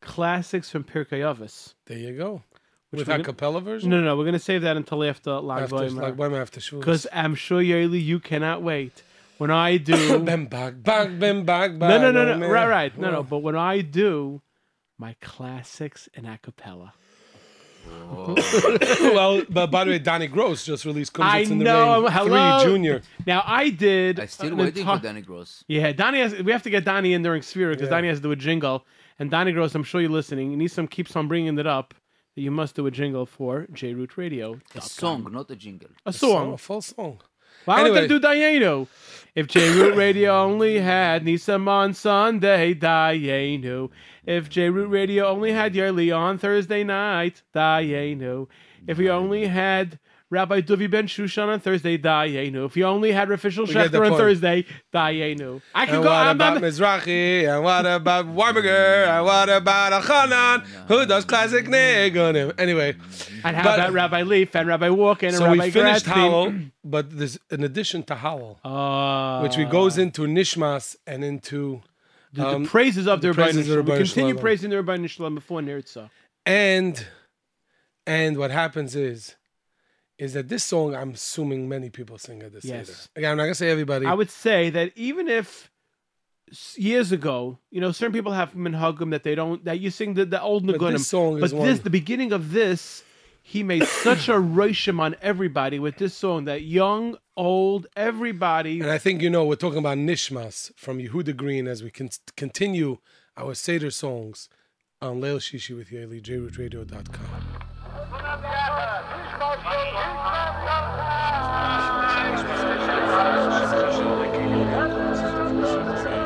classics from Pirkei Avos. There you go. Which With we're a gonna- cappella version? No, no, no. We're gonna save that until after Lag After Lag Boimer, after Shavuos. Because I'm sure Yoely, you cannot wait. When I do, Bem bag, bag, bem bag, no, bag. no, no, no, man. right, right, no, no. But when I do my classics in a cappella, oh. well, but by the way, Danny Gross just released Comes I It's in the know. Rain Hello, 3 Junior. Now I did. I still an waiting for enti- Danny Gross. Yeah, Donnie has. We have to get Donnie in during Sphere because Yeah. Donnie has to do a jingle. And Donnie Gross, I'm sure you're listening. And some keeps on bringing it up that you must do a jingle for JRoot Radio. A song, not a jingle. A song. A full song. Why Anyway. don't they do Dayenu? If JRoot Radio only had Nisam on Sunday, Dayenu. If JRoot Radio only had Yoely on Thursday night, Dayenu. If we only had Rabbi Duvi Ben Shushan on Thursday, Dayenu. If you only had Official We get the Schechter on point. Thursday, Dayenu. I can And go. what I'm, about I'm, Mizrahi? And what about Weiberger? And what about Elchanan? Who does classic Niggunim? Anyway. and how but- about Rabbi Leaf and Rabbi Walker and So Rabbi we finished Gradstein? Hallel, but there's an addition to Hallel, Uh, which we goes into Nishmas and into the, um, the praises of the, the Rabbi praises of Shalom. We continue Shalom. praising the Rabbi Shalom before Nirtza. and and what happens is is that this song I'm assuming many people sing at the Yes. Seder. Again, I'm not gonna say everybody. I would say that even if years ago, you know, certain people have minhagim that they don't that you sing the, the old nagunim. this song but is this, one- the beginning of this, he made such a roshim on everybody with this song that young, old, everybody. and I think you know we're talking about Nishmas from Yehuda Green as we can continue our Seder songs on Leil Shishi with Yoely, Thank you.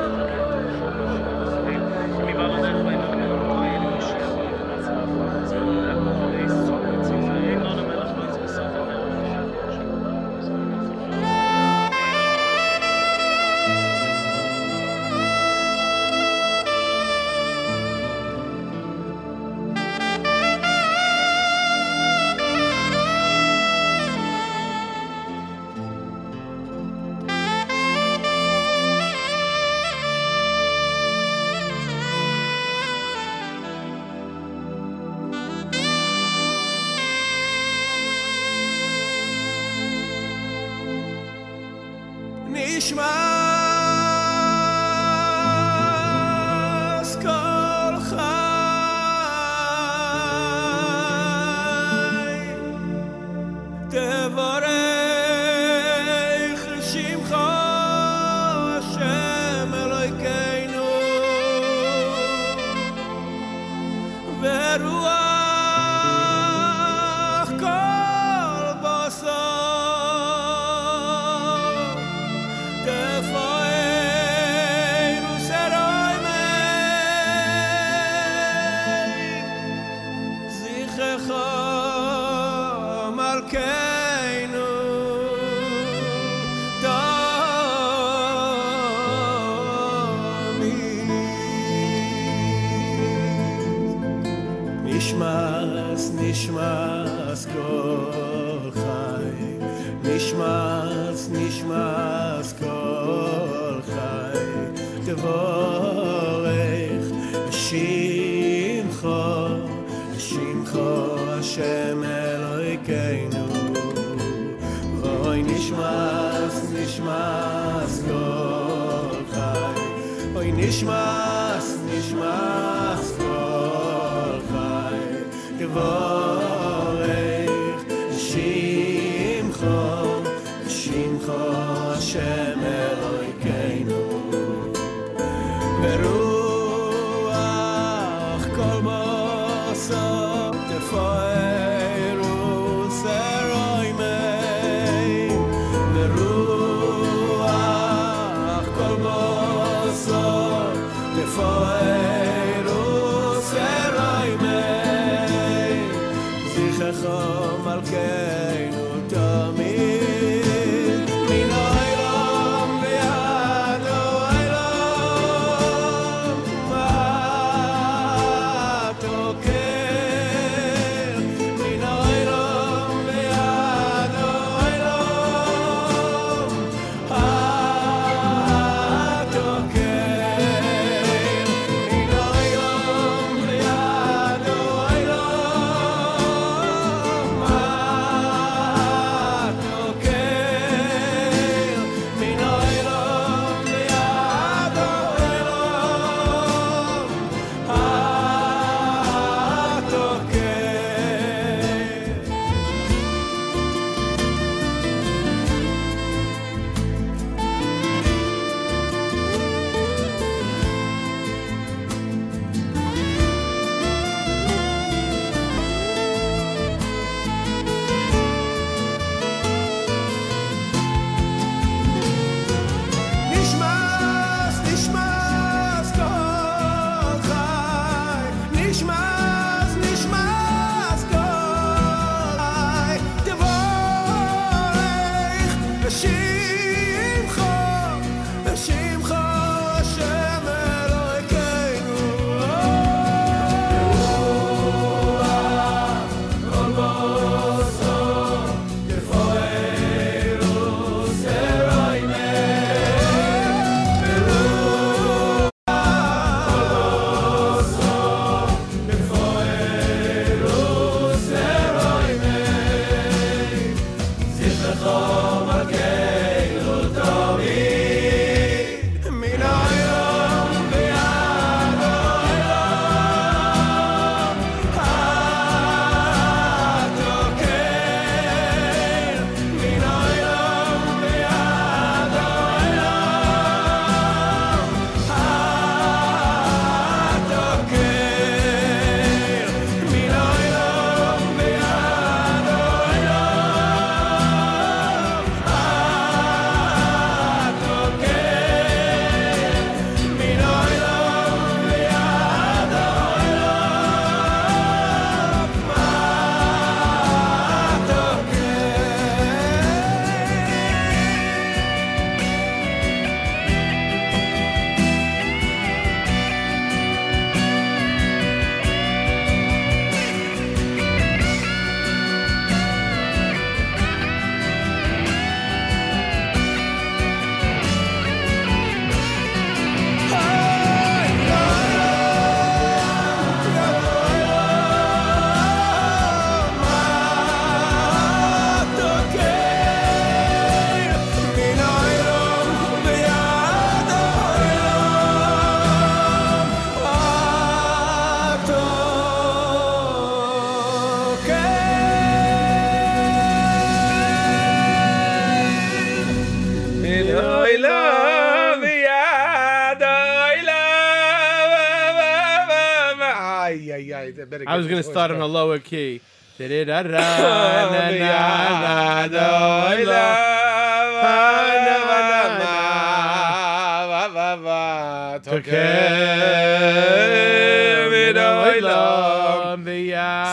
Gonna start on a lower key.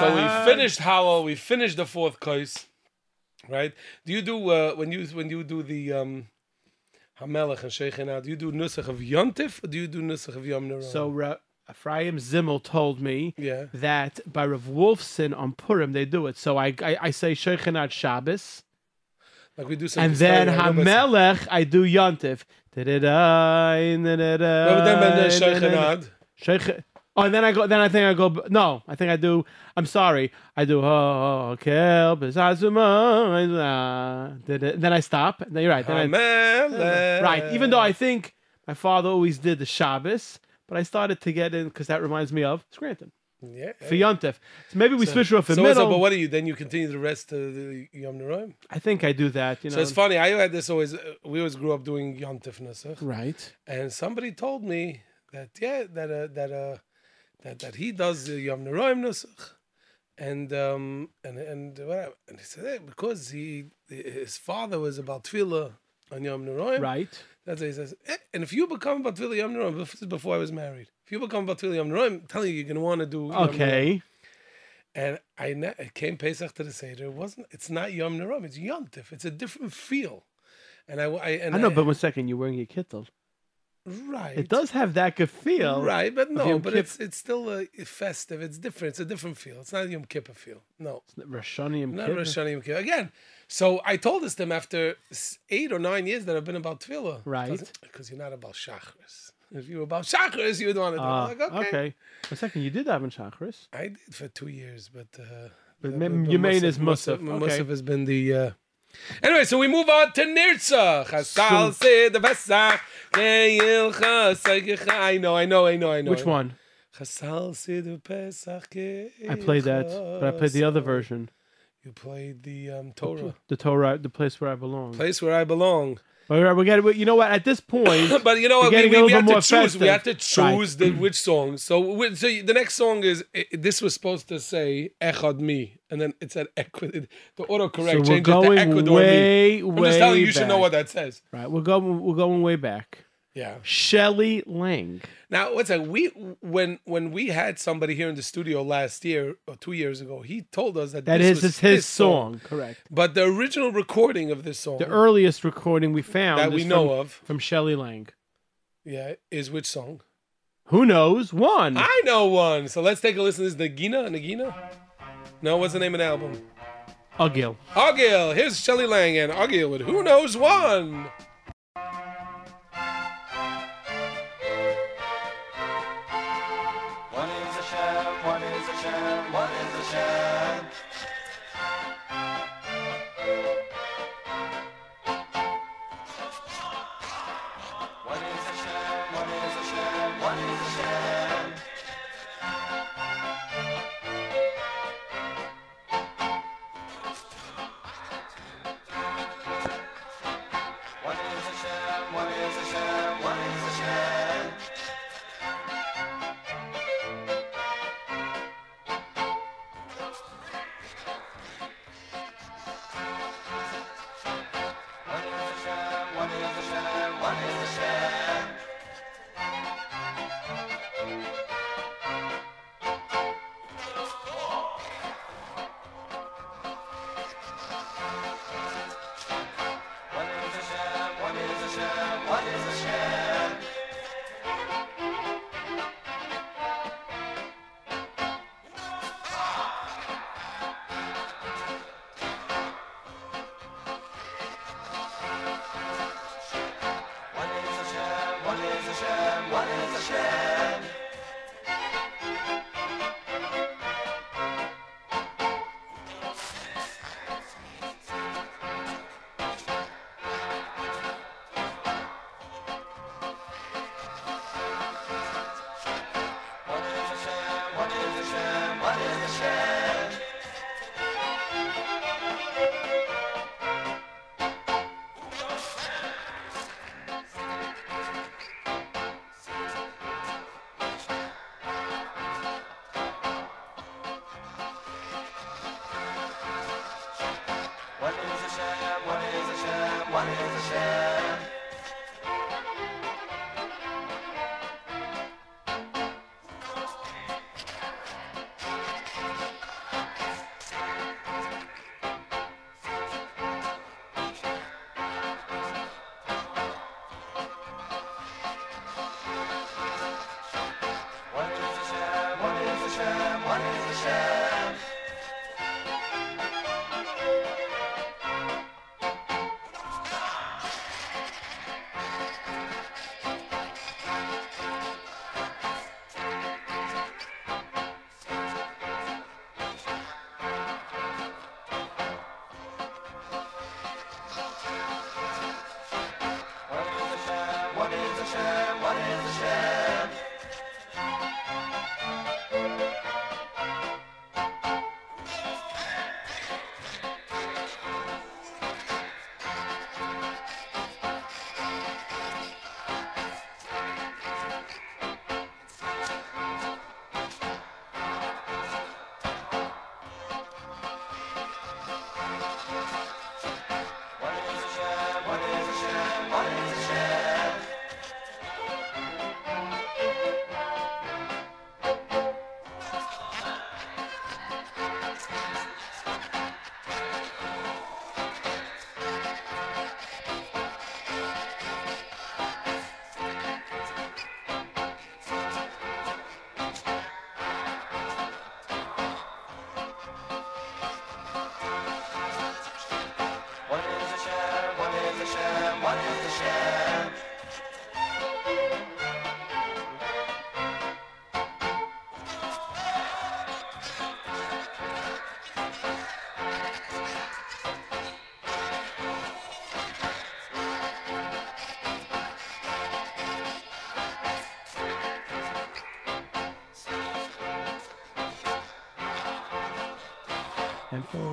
So we finished Hallel. We finished the fourth course, right? Do you do uh, when you when you do the um, Hamelech and Sheikhina? Do you do Nusach of Yontif or do you do Nusach of Yom Nerah? So Ra- Ephraim Zimmel told me Yeah. that by Rav Wolfson on Purim they do it. So I I, I say Shechinat Shabbos, like we do some. and then Hamelech I do Yontif. No, but then when the Sheikhanad. Sheikh. Oh, and then I go. Then I think I go. No, I think I do. I'm sorry. I do. Oh. Then I stop. Then you're right. Then I, right. Even though I think My father always did the Shabbos, but I started to get in because that reminds me of Scranton Yeah. for Yontef. So maybe we So- switch off in so, middle. So, but what do you then? You continue the rest of the Yom Noraim. I think I do that. You know. So it's funny. I had this always. Uh, we always grew up doing Yom Tif Nusach. Right. And somebody told me that yeah that uh, that uh that that he does the Yom Noraim Nusach, and um and and whatever. And he said hey, because he his father was about tefillah on Yom Noraim. Right. That's what he says. Eh, And if you become tefillah Yom Noraim, this is before I was married. If you become tefillah Yom Noraim, I'm telling you, you're gonna want to do. Okay. And I ne- it came Pesach to the Seder. It wasn't. It's not Yom Noraim. It's Yom Tif. It's a different feel. And I, I and I know, but one second, you're wearing your kittel. Right. It does have that good feel. Right, but no, but it's it's still uh, festive. It's different. It's a different feel. It's not Yom Kippur feel. No, It's not Rosh Hashanah Yom not Kippur. Yom Kippur. Again, so I told this to them after eight or nine years that I've been about tefillah. Right. Because you're not about shachris. If you were about shachris, you would want to do. Ah, it. like, okay. okay. A second, you did have in Shacharis. I did for two years, but. Uh, But the- ma- the your main is Musaf. Musaf Okay. Has been the. Uh... Anyway, so we move on to Nirtzach. Chasal Siddur Pesach. I know, I know, I know, I know. Which one? Chasal Siddur Pesach. I played that, but I played the other version. You played the um, Torah. The Torah, the place where I belong. Place where I belong. Right, we got. You know what? At this point, but you know what? We, we, we have to choose. We have to choose the, which song. So, so the next song is i- this was supposed to say Echad Mi, and then it said Ecuador. The autocorrect So changed it to Ecuador way, Mi. I'm way just telling you, you should know what that says. Right, we're going. We're going way back. Yeah. Shelley Lang. Now, what's that? We when when we had somebody here in the studio last year or two years ago, he told us that That this is was his, his song. Correct. But the original recording of this song, The earliest recording we found That we know from, of. from Shelley Lang. yeah, is which song? Who knows? One. I know one. So let's take a listen. This is Nagina. Nagina. No, what's the name of the album? Ugil. Argyle. Here's Shelley Lang and Argyle with Who Knows. One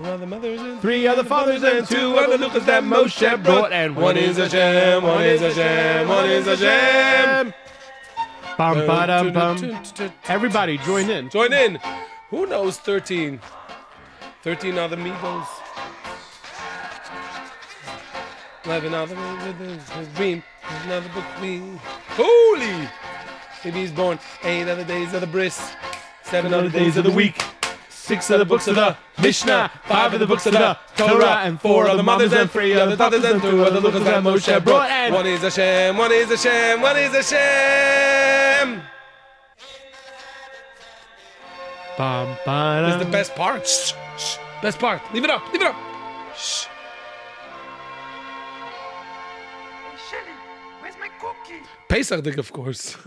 And four other mothers and Three other fathers and two other Luchos that Moshe brought, and one is Hashem, one is Hashem, one is Hashem. Bum, ba-dum, bum. Everybody, join in. Join in. Who knows 13? 13 other Migos. 11 other Beam. Another book beam. Holy! He's born. Eight other days of the bris. Seven other days of the week. Six other books of the Mishnah. Five of the books of the Torah. And four other mothers and three other fathers and two other Luchos that Moshe brought. And one is Hashem, one is Hashem, one is Hashem. Bum, This is the best part. Shh, shh. Best part. Leave it up. Leave it up. Shh. Hey Shelly, where's my cookie? Pesachdik, of course.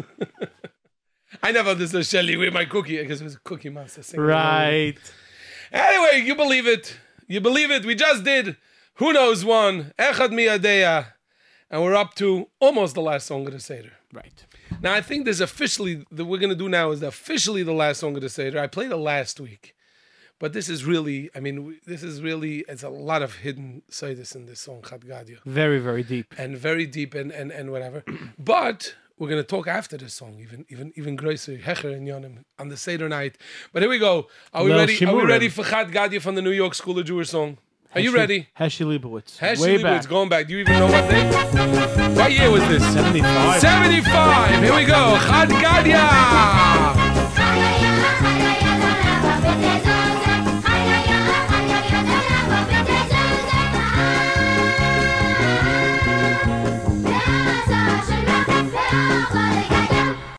I never understood Shelly with my cookie because it was a cookie monster. along. Anyway, you believe it. You believe it. We just did. Who knows one? Echad miyadeya. And we're up to almost the last song of the Seder. Right. Now, I think there's officially, that we're going to do now is officially the last song of the Seder. I played it last week. But this is really, I mean, this is really, it's a lot of hidden Sedis in this song, Chad Gadia. Very, very deep. And very deep and, and, and whatever. but we're going to talk after this song, even even even größer, Hecher and Yonim, on the Seder night. But here we go. Are we ready? Are we ready for Chad Gadia from the New York School of Jewish Song? Are you ready? Heshi Leibowitz. Heshi Way Leibowitz, back. going back. Do you even know what day? What year was this? 75. 75. Here we go. Chad Gadia.